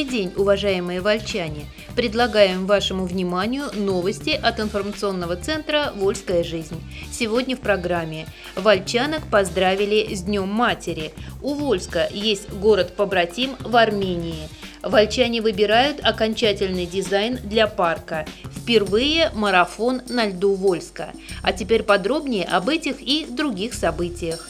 Добрый день, уважаемые вольчане! Предлагаем вашему вниманию новости от информационного центра «Вольская жизнь». Сегодня в программе «Вольчанок поздравили с Днем Матери». У Вольска есть город-побратим в Армении. Вольчане выбирают окончательный дизайн для парка. Впервые марафон на льду Вольска. А теперь подробнее об этих и других событиях –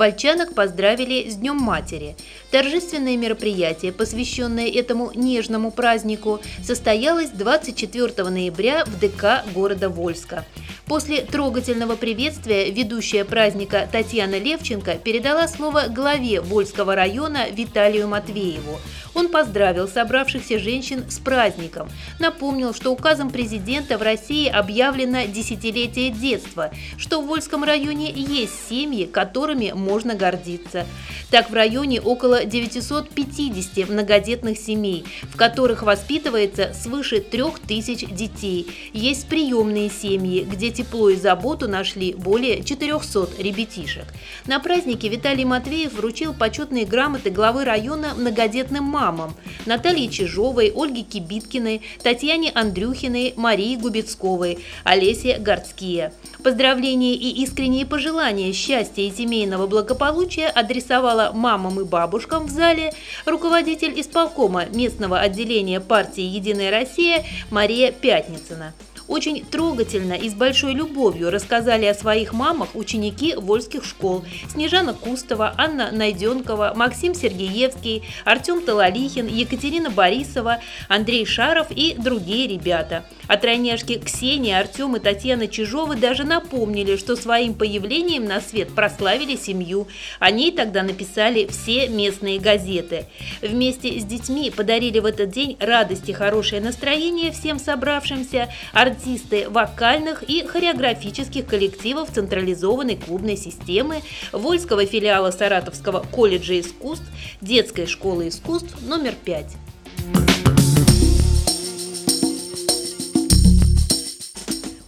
Вольчанок поздравили с Днем Матери. Торжественное мероприятие, посвященное этому нежному празднику, состоялось 24 ноября в ДК города Вольска. После трогательного приветствия ведущая праздника Татьяна Левченко передала слово главе Вольского района Виталию Матвееву – он поздравил собравшихся женщин с праздником, напомнил, что указом президента в России объявлено десятилетие детства, что в Вольском районе есть семьи, которыми можно гордиться. Так в районе около 950 многодетных семей, в которых воспитывается свыше 3000 детей. Есть приемные семьи, где тепло и заботу нашли более 400 ребятишек. На празднике Виталий Матвеев вручил почетные грамоты главы района многодетным мамам, Наталье Чижовой, Ольге Кибиткиной, Татьяне Андрюхиной, Марии Губецковой, Олесе Гордские. Поздравления и искренние пожелания счастья и семейного благополучия адресовала мамам и бабушкам в зале руководитель исполкома местного отделения партии «Единая Россия» Мария Пятницына. Очень трогательно и с большой любовью рассказали о своих мамах ученики вольских школ Снежана Кустова, Анна Найденкова, Максим Сергеевский, Артем Талалихин, Екатерина Борисова, Андрей Шаров и другие ребята. А тройняшки Ксения, Артем и Татьяна Чижовы даже напомнили, что своим появлением на свет прославили семью. О ней тогда написали все местные газеты. Вместе с детьми подарили в этот день радость и хорошее настроение всем собравшимся артисты вокальных и хореографических коллективов централизованной клубной системы, Вольского филиала Саратовского колледжа искусств, детской школы искусств номер 5.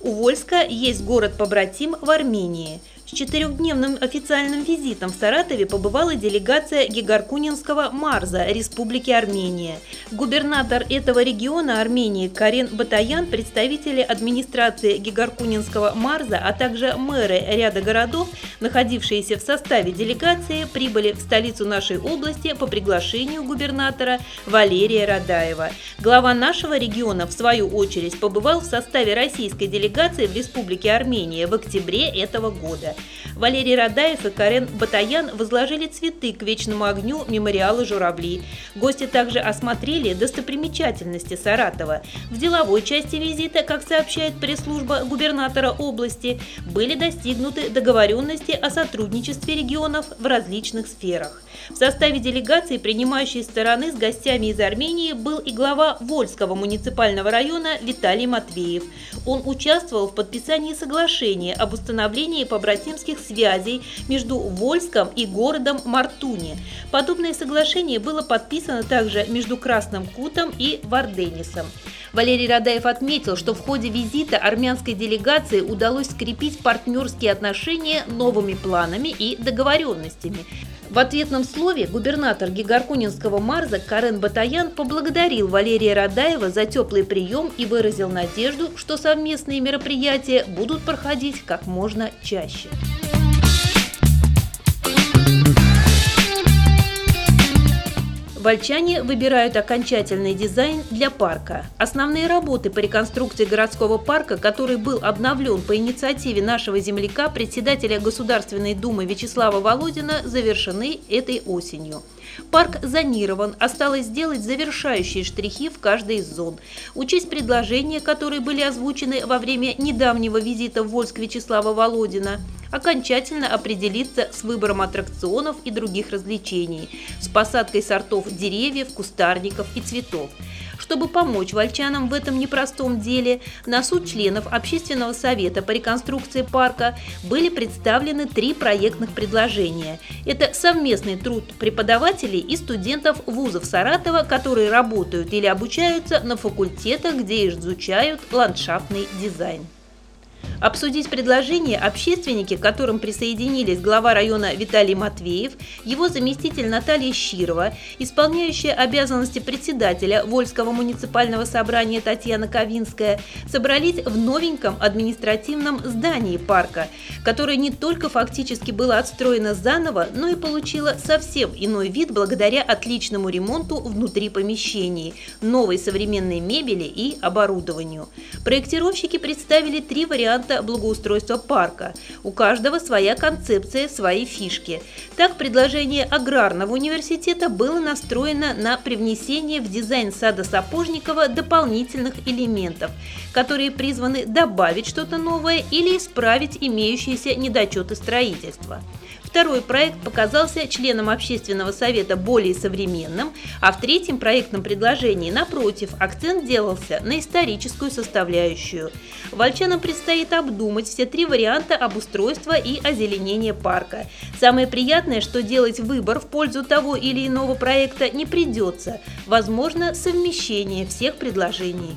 У Вольска есть город-побратим в Армении – с четырехдневным официальным визитом в Саратове побывала делегация Гигаркунинского Марза Республики Армения. Губернатор этого региона Армении Карен Батаян, представители администрации Гигаркунинского Марза, а также мэры ряда городов, находившиеся в составе делегации, прибыли в столицу нашей области по приглашению губернатора Валерия Радаева. Глава нашего региона, в свою очередь, побывал в составе российской делегации в Республике Армения в октябре этого года. Валерий Радаев и Карен Батаян возложили цветы к вечному огню мемориала «Журавли». Гости также осмотрели достопримечательности Саратова. В деловой части визита, как сообщает пресс-служба губернатора области, были достигнуты договоренности о сотрудничестве регионов в различных сферах. В составе делегации, принимающей стороны с гостями из Армении, был и глава Вольского муниципального района Виталий Матвеев. Он участвовал в подписании соглашения об установлении побратимских связей между Вольском и городом Мартуни. Подобное соглашение было подписано также между Красным Кутом и Варденисом. Валерий Радаев отметил, что в ходе визита армянской делегации удалось скрепить партнерские отношения новыми планами и договоренностями. В ответном слове губернатор Гигаркунинского Марза Карен Батаян поблагодарил Валерия Радаева за теплый прием и выразил надежду, что совместные мероприятия будут проходить как можно чаще. Вольчане выбирают окончательный дизайн для парка. Основные работы по реконструкции городского парка, который был обновлен по инициативе нашего земляка, председателя Государственной Думы Вячеслава Володина, завершены этой осенью. Парк зонирован, осталось сделать завершающие штрихи в каждой из зон. Учесть предложения, которые были озвучены во время недавнего визита в Вольск Вячеслава Володина – окончательно определиться с выбором аттракционов и других развлечений, с посадкой сортов деревьев, кустарников и цветов. Чтобы помочь вольчанам в этом непростом деле, на суд членов Общественного совета по реконструкции парка были представлены три проектных предложения. Это совместный труд преподавателей и студентов вузов Саратова, которые работают или обучаются на факультетах, где изучают ландшафтный дизайн. Обсудить предложение общественники, к которым присоединились глава района Виталий Матвеев, его заместитель Наталья Щирова, исполняющая обязанности председателя Вольского муниципального собрания Татьяна Ковинская, собрались в новеньком административном здании парка, которое не только фактически было отстроено заново, но и получило совсем иной вид благодаря отличному ремонту внутри помещений, новой современной мебели и оборудованию. Проектировщики представили три варианта проекта благоустройства парка. У каждого своя концепция, свои фишки. Так, предложение Аграрного университета было настроено на привнесение в дизайн сада Сапожникова дополнительных элементов, которые призваны добавить что-то новое или исправить имеющиеся недочеты строительства. Второй проект показался членам общественного совета более современным, а в третьем проектном предложении, напротив, акцент делался на историческую составляющую. Вольчанам предстоит обдумать все три варианта обустройства и озеленения парка. Самое приятное, что делать выбор в пользу того или иного проекта не придется. Возможно совмещение всех предложений.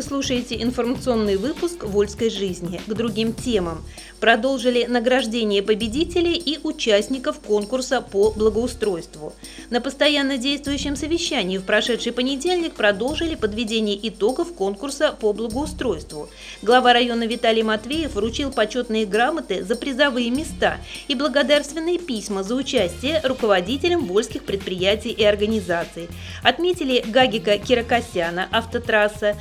Вы слушаете информационный выпуск «Вольской жизни» к другим темам продолжили награждение победителей и участников конкурса по благоустройству. На постоянно действующем совещании в прошедший понедельник продолжили подведение итогов конкурса по благоустройству. Глава района Виталий Матвеев вручил почетные грамоты за призовые места и благодарственные письма за участие руководителям вольских предприятий и организаций. Отметили Гагика Кирокосяна, Автотрасса,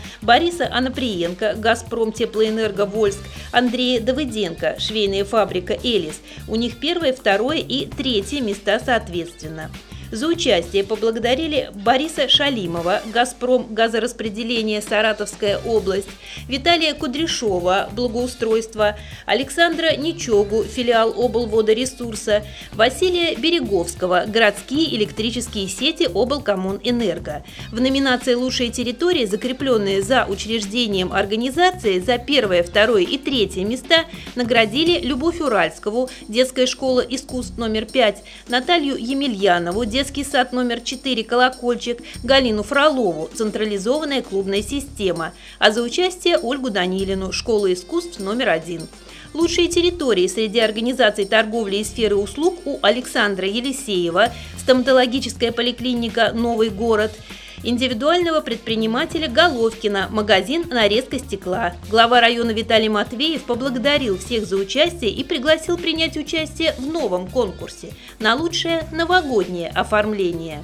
Бориса Анаприенко, Газпром Теплоэнерго Вольск, Андрея Давыденко, швейная фабрика «Элис». У них первое, второе и третье места соответственно. За участие поблагодарили Бориса Шалимова, «Газпром» газораспределение Саратовская область, Виталия Кудряшова, благоустройство, Александра Ничогу, филиал облводоресурса, Василия Береговского, городские электрические сети облкоммунэнерго. В номинации «Лучшие территории», закрепленные за учреждением организации, за первое, второе и третье места наградили Любовь Уральскову, детская школа искусств номер 5, Наталью Емельянову, детский сад номер 4 «Колокольчик», Галину Фролову, централизованная клубная система, а за участие Ольгу Данилину, школа искусств номер 1. Лучшие территории среди организаций торговли и сферы услуг у Александра Елисеева, стоматологическая поликлиника «Новый город», индивидуального предпринимателя Головкина, магазин «Нарезка стекла». Глава района Виталий Матвеев поблагодарил всех за участие и пригласил принять участие в новом конкурсе на лучшее новогоднее оформление.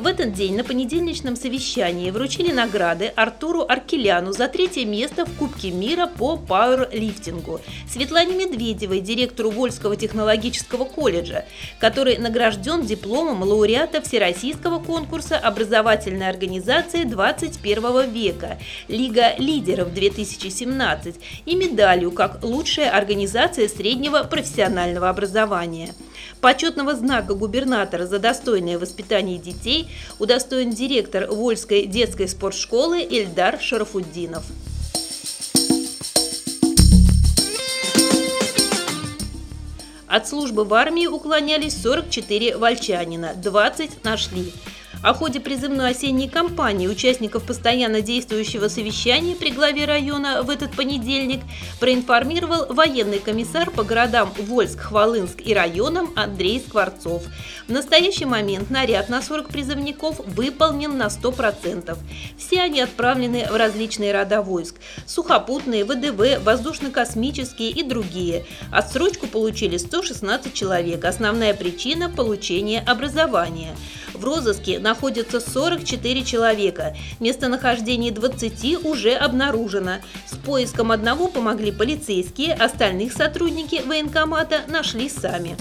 В этот день на понедельничном совещании вручили награды Артуру Аркеляну за третье место в Кубке мира по пауэрлифтингу, Светлане Медведевой, директору Вольского технологического колледжа, который награжден дипломом лауреата Всероссийского конкурса образовательной организации 21 века «Лига лидеров 2017» и медалью как лучшая организация среднего профессионального образования. Почетного знака губернатора за достойное воспитание детей удостоен директор Вольской детской спортшколы Ильдар Шарафуддинов. От службы в армии уклонялись 44 вольчанина, 20 нашли. О ходе призывной осенней кампании участников постоянно действующего совещания при главе района в этот понедельник проинформировал военный комиссар по городам Вольск, Хвалынск и районам Андрей Скворцов. В настоящий момент наряд на 40 призывников выполнен на 100%. Все они отправлены в различные рода войск – сухопутные, ВДВ, воздушно-космические и другие. Отсрочку получили 116 человек. Основная причина – получения образования. В розыске находится 44 человека. Местонахождение 20 уже обнаружено. С поиском одного помогли полицейские, остальных сотрудники военкомата нашли сами.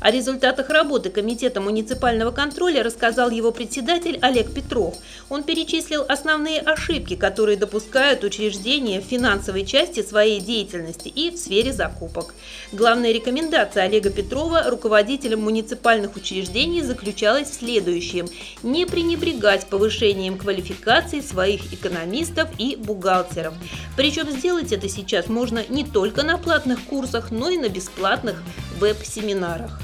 О результатах работы Комитета муниципального контроля рассказал его председатель Олег Петров. Он перечислил основные ошибки, которые допускают учреждения в финансовой части своей деятельности и в сфере закупок. Главная рекомендация Олега Петрова руководителям муниципальных учреждений заключалась в следующем – не пренебрегать повышением квалификации своих экономистов и бухгалтеров. Причем сделать это сейчас можно не только на платных курсах, но и на бесплатных веб-семинарах.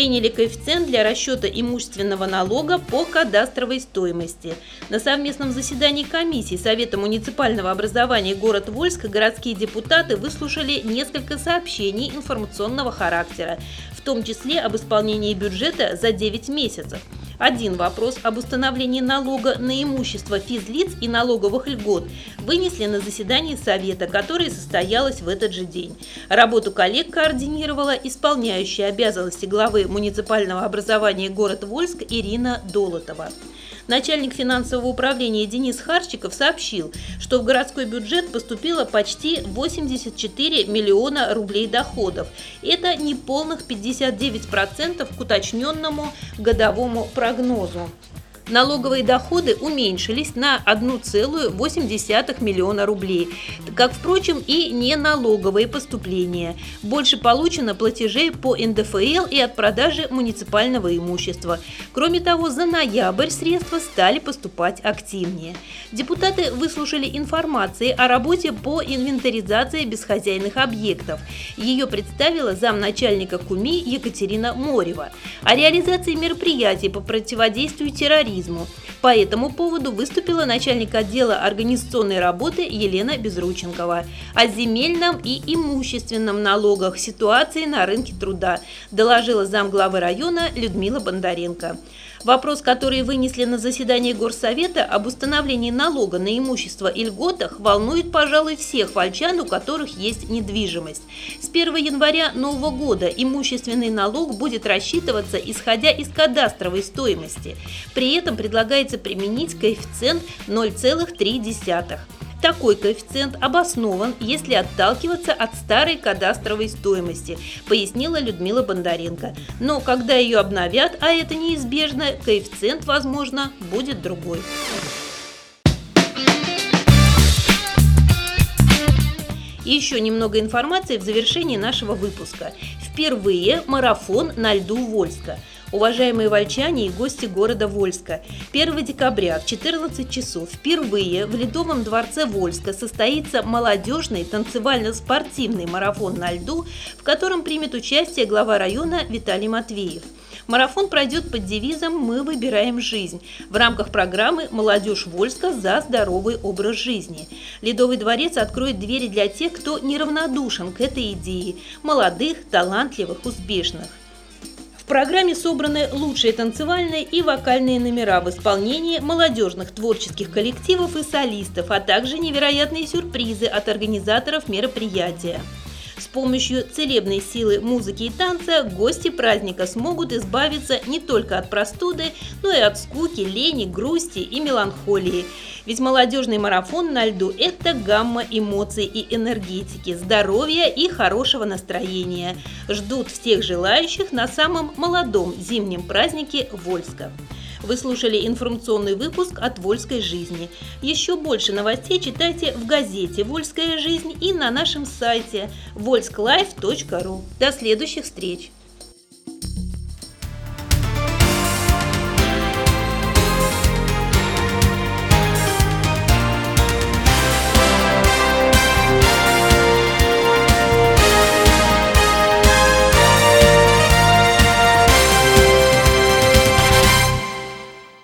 Приняли коэффициент для расчета имущественного налога по кадастровой стоимости. На совместном заседании комиссии Совета муниципального образования город Вольск городские депутаты выслушали несколько сообщений информационного характера, в том числе об исполнении бюджета за 9 месяцев – один вопрос об установлении налога на имущество физлиц и налоговых льгот вынесли на заседании Совета, которое состоялось в этот же день. Работу коллег координировала исполняющая обязанности главы муниципального образования город Вольск Ирина Долотова. Начальник финансового управления Денис Харчиков сообщил, что в городской бюджет поступило почти 84 миллиона рублей доходов. Это неполных 59% к уточненному годовому прогнозу налоговые доходы уменьшились на 1,8 миллиона рублей, как, впрочем, и не налоговые поступления. Больше получено платежей по НДФЛ и от продажи муниципального имущества. Кроме того, за ноябрь средства стали поступать активнее. Депутаты выслушали информации о работе по инвентаризации бесхозяйных объектов. Ее представила замначальника КУМИ Екатерина Морева. О реализации мероприятий по противодействию терроризму туризму. По этому поводу выступила начальник отдела организационной работы Елена Безрученкова. О земельном и имущественном налогах ситуации на рынке труда доложила замглавы района Людмила Бондаренко. Вопрос, который вынесли на заседание Горсовета об установлении налога на имущество и льготах, волнует, пожалуй, всех вольчан, у которых есть недвижимость. С 1 января нового года имущественный налог будет рассчитываться, исходя из кадастровой стоимости. При этом предлагается применить коэффициент 0,3. Такой коэффициент обоснован, если отталкиваться от старой кадастровой стоимости, пояснила Людмила Бондаренко. Но когда ее обновят, а это неизбежно, коэффициент, возможно, будет другой. Еще немного информации в завершении нашего выпуска. Впервые марафон на льду Вольска – Уважаемые вольчане и гости города Вольска, 1 декабря в 14 часов впервые в Ледовом дворце Вольска состоится молодежный танцевально-спортивный марафон на льду, в котором примет участие глава района Виталий Матвеев. Марафон пройдет под девизом «Мы выбираем жизнь» в рамках программы «Молодежь Вольска за здоровый образ жизни». Ледовый дворец откроет двери для тех, кто неравнодушен к этой идее – молодых, талантливых, успешных программе собраны лучшие танцевальные и вокальные номера в исполнении молодежных творческих коллективов и солистов, а также невероятные сюрпризы от организаторов мероприятия. Помощью целебной силы музыки и танца гости праздника смогут избавиться не только от простуды, но и от скуки, лени, грусти и меланхолии. Ведь молодежный марафон на льду – это гамма эмоций и энергетики, здоровья и хорошего настроения. Ждут всех желающих на самом молодом зимнем празднике Вольска. Вы слушали информационный выпуск от «Вольской жизни». Еще больше новостей читайте в газете «Вольская жизнь» и на нашем сайте volsklife.ru. До следующих встреч!